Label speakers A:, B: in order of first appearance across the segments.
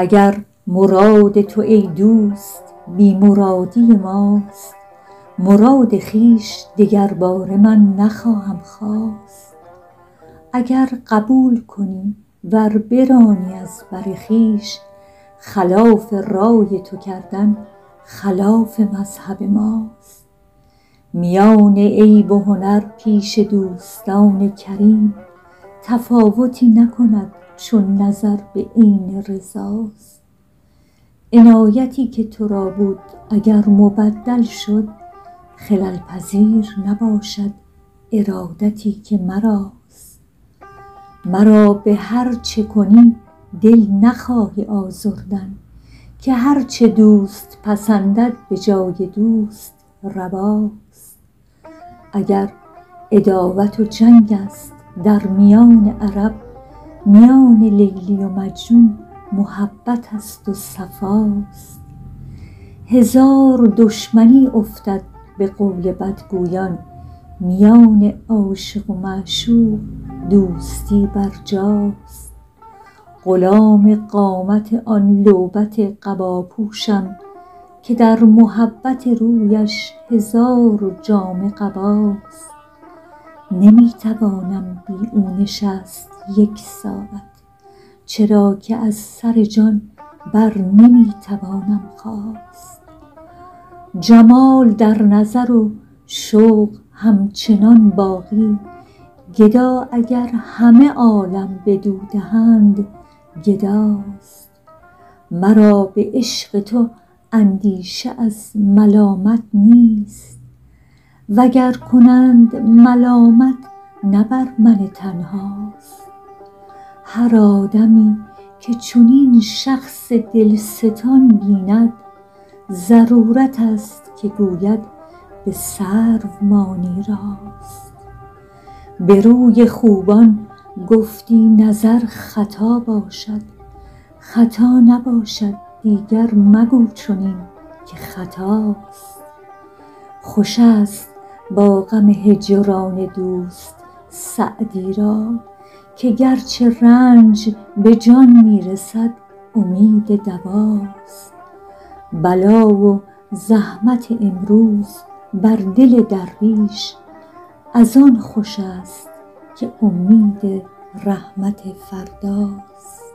A: اگر مراد تو ای دوست بی مرادی ماست مراد خویش دگرباره من نخواهم خواست. اگر قبول کنی ور برانی از بر خویش خلاف رای تو کردن خلاف مذهب ماست. میان عیب و هنر پیش دوستان کریم تفاوتی نکند چون نظر به عین رضاست. عنایتی که تو را بود اگر مبدل شد خلل پذیر نباشد ارادتی که مراست. مرا به هر چه کنی دل نخواهی آزردن که هر چه دوست پسندد به جای دوست رواست. اگر عداوت و جنگ است در میان عرب میان لیلی و مجنون محبت است و صفاست. هزار دشمنی افتد به قول بدگویان. میان عاشق و معشوق دوستی برجاست غلام قامت آن لعبت قباپوشم که در محبت رویش هزار جامه قباست. نمی توانم بی او نشست یک ساعت چرا که از سر جان بر نمی توانم خاست جمال در نظر و شوق همچنان باقی گدا اگر همه عالم بدو دهند گداست. مرا به عشق تو اندیشه از ملامت نیست. وگر کنند ملامت نه بر من تنهاست. هر آدمی که چنین شخص دلستان بیند ضرورت است که گوید به سرو مانی راست. به روی خوبان گفتی نظر خطا باشد خطا نباشد دیگر مگو چنین که خطاست. خوش است با غم هجران دوست سعدی را که گرچه رنج به جان می رسد امید دواست. بلا و زحمت امروز بر دل درویش از آن خوش است که امید رحمت فرداست.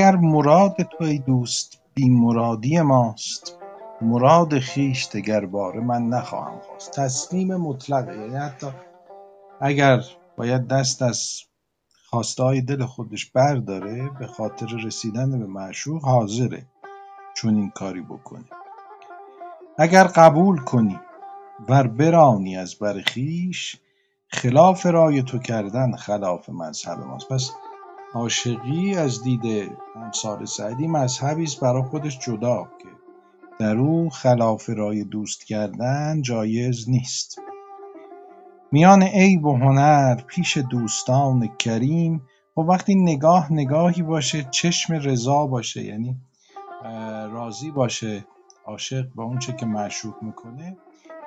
B: اگر مراد تو ای دوست بی مرادی ماست مراد خویش باره من نخواهم خواست. تسلیم مطلقه یعنی حتی اگر باید دست از خواسته های دل خودش برداره به خاطر رسیدن به معشوق حاضره چون این کاری بکنه. اگر قبول کنی ور برانی از بر خویش خلاف رای تو کردن خلاف مذهب ماست. پس عاشقی از دید امثال سعدی مذهبی است برای خودش جدا که در او خلاف رای دوست کردن جایز نیست. میان عیب و هنر پیش دوستان کریم و خب وقتی نگاه نگاهی باشه چشم رضا باشه یعنی راضی باشه عاشق با اونچه که معشوق می‌کنه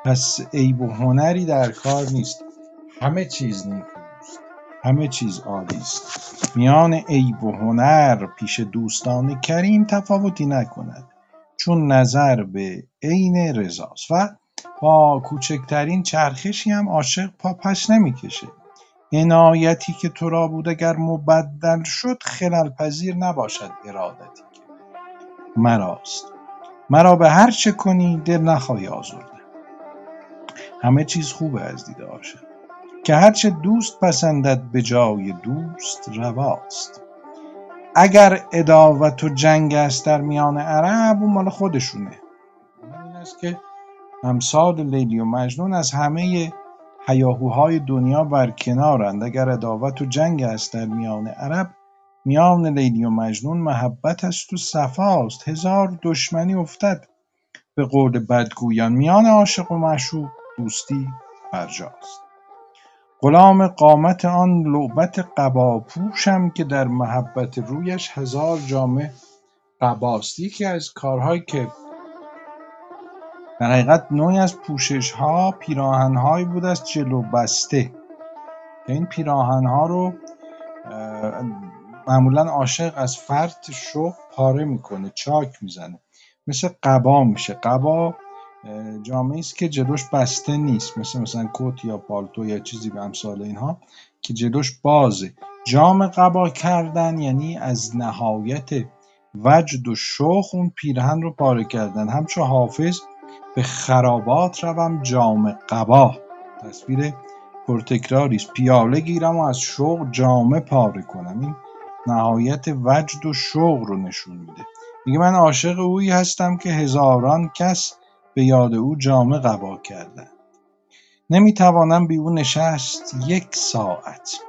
B: پس عیب و هنری در کار نیست. همه چیز نیکوست همه چیز عالی است. میان عیب و هنر پیش دوستان کریم تفاوتی نکند چون نظر به عین رضاست و با کوچکترین چرخشی هم عاشق پا پس نمی‌کشه. عنایتی که تو را بود اگر مبدل شد خلل پذیر نباشد ارادتی که. مراست. مرا به هر چه کنی دل نخواهی آزرده. همه چیز خوبه از دید عاشق. که هرچه دوست پسندد به جای دوست رواست. اگر اداوت و جنگ است در میان عرب اون مال خودشونه. این است که امثال لیلی و مجنون از همه هیاهوهای دنیا برکنارند اگر اداوت و جنگ است در میان عرب میان لیلی و مجنون محبت است و صفاست. هزار دشمنی افتد به قول بدگویان. میان عاشق و معشوق دوستی برجاست. غلام قامت آن لعبت قباپوشم که در محبت رویش هزار جامه قباست یکی از کارهایی که در حقیقت نوعی از پوشش‌ها پیراهن‌هایی بود از جلو بسته. این پیراهن‌ها رو معمولا عاشق از فرط شوق پاره می‌کنه چاک می‌زنه. مثل قبا میشه. قبا جامعه است که جلوش بسته نیست. مثل مثلا کت یا پالتو یا چیزی به امثال اینها که جلوش بازه. جام قبا کردن یعنی از نهایت وجد و شوق اون پیرهن رو پاره کردن. همچو حافظ به خرابات روم جام قبا. تصویر پرتکراری است. پیاله گیرم و از شوق جامه پاره کنم. این نهایت وجد و شوق رو نشون میده. میگه من عاشق اویی هستم که هزاران کس به یاد او جامه قبا کردند نمی‌توانم بی او نشست یک ساعت.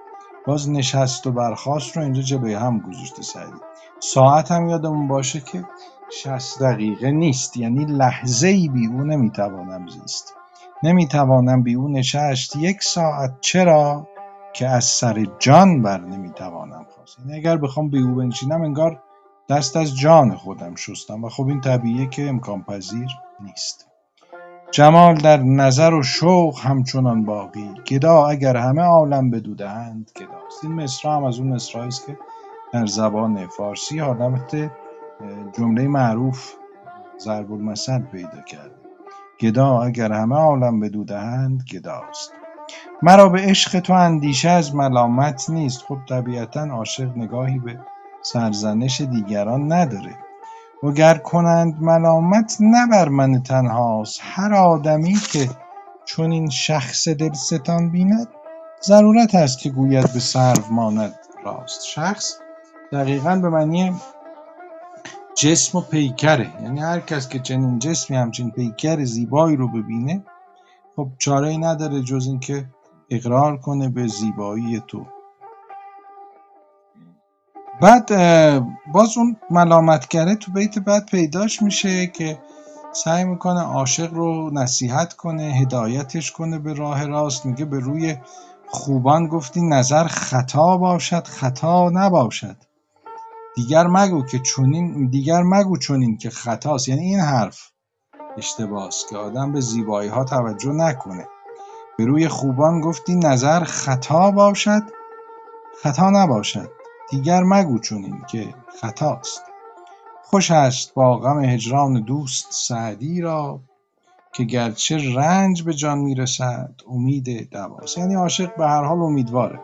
B: باز نشست و برخاست رو اینجا جلوی هم گذاشته سعدی ساعت هم یادمون باشه که 60 دقیقه نیست. یعنی لحظه ای بی او نمی‌توانم زیست. نمی‌توانم بی او نشست یک ساعت. چرا؟ که از سر جان بر نمی‌توانم خواست. یعنی اگر بخوام بی او بنشینم انگار دست از جان خودم شستم و خب این طبیعیه که امکان پذیر نیست. جمال در نظر و شوق همچنان باقی. گدا اگر همه عالم بدودند گداست. این مصرع هم از اون مصرعی است که در زبان فارسی حالت جمله معروف ضرب المثل پیدا کرده. گدا اگر همه عالم بدودند گداست. مرا به عشق تو اندیشه از ملامت نیست. خب طبیعتا عاشق نگاهی به سرزنش دیگران نداره. وگر کنند ملامت نه بر من تنهاست. هر آدمی که چنین شخص دلستان بیند ضرورت است که گوید به سرو ماند راست. شخص دقیقا به معنی جسم و پیکره یعنی هر کس که چنین جسمی همچین پیکر زیبایی رو ببینه خب چاره ای نداره جز اینکه اقرار کنه به زیبایی تو. بعد باز اون ملامتگره تو بیت بعد پیداش میشه که سعی می‌کنه عاشق رو نصیحت کنه هدایتش کنه به راه راست. میگه به روی خوبان گفتی نظر خطا باشد خطا نباشد. دیگر مگو که چونین دیگر مگو چونین که خطاست. یعنی این حرف اشتباهست که آدم به زیبایی ها توجه نکنه. به روی خوبان گفتی نظر خطا باشد خطا نباشد. دیگر مگو چنین که خطاست. خوش است با غم هجران دوست سعدی را که گرچه رنج به جان می‌رسد امید دواست. یعنی عاشق به هر حال امیدواره.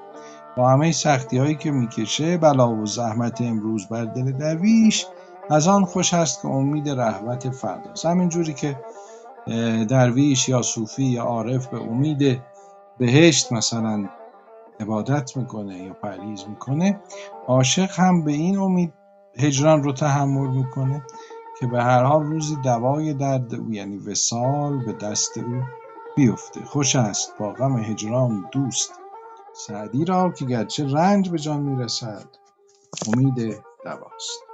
B: با همه سختی هایی که می‌کشه بلا و زحمت امروز بر دل درویش از آن خوش است که امید رحمت فرداست. همینجوری که درویش یا صوفی یا عارف به امید بهشت مثلا عبادت می‌کنه یا پرهیز می‌کنه عاشق هم به این امید هجران رو تحمل می‌کنه که به هر حال روزی دوای درد او یعنی وسال به دست او بیفته. خوش است با غم هجران دوست. سعدی را که گرچه رنج به جان می‌رسد امید دواست.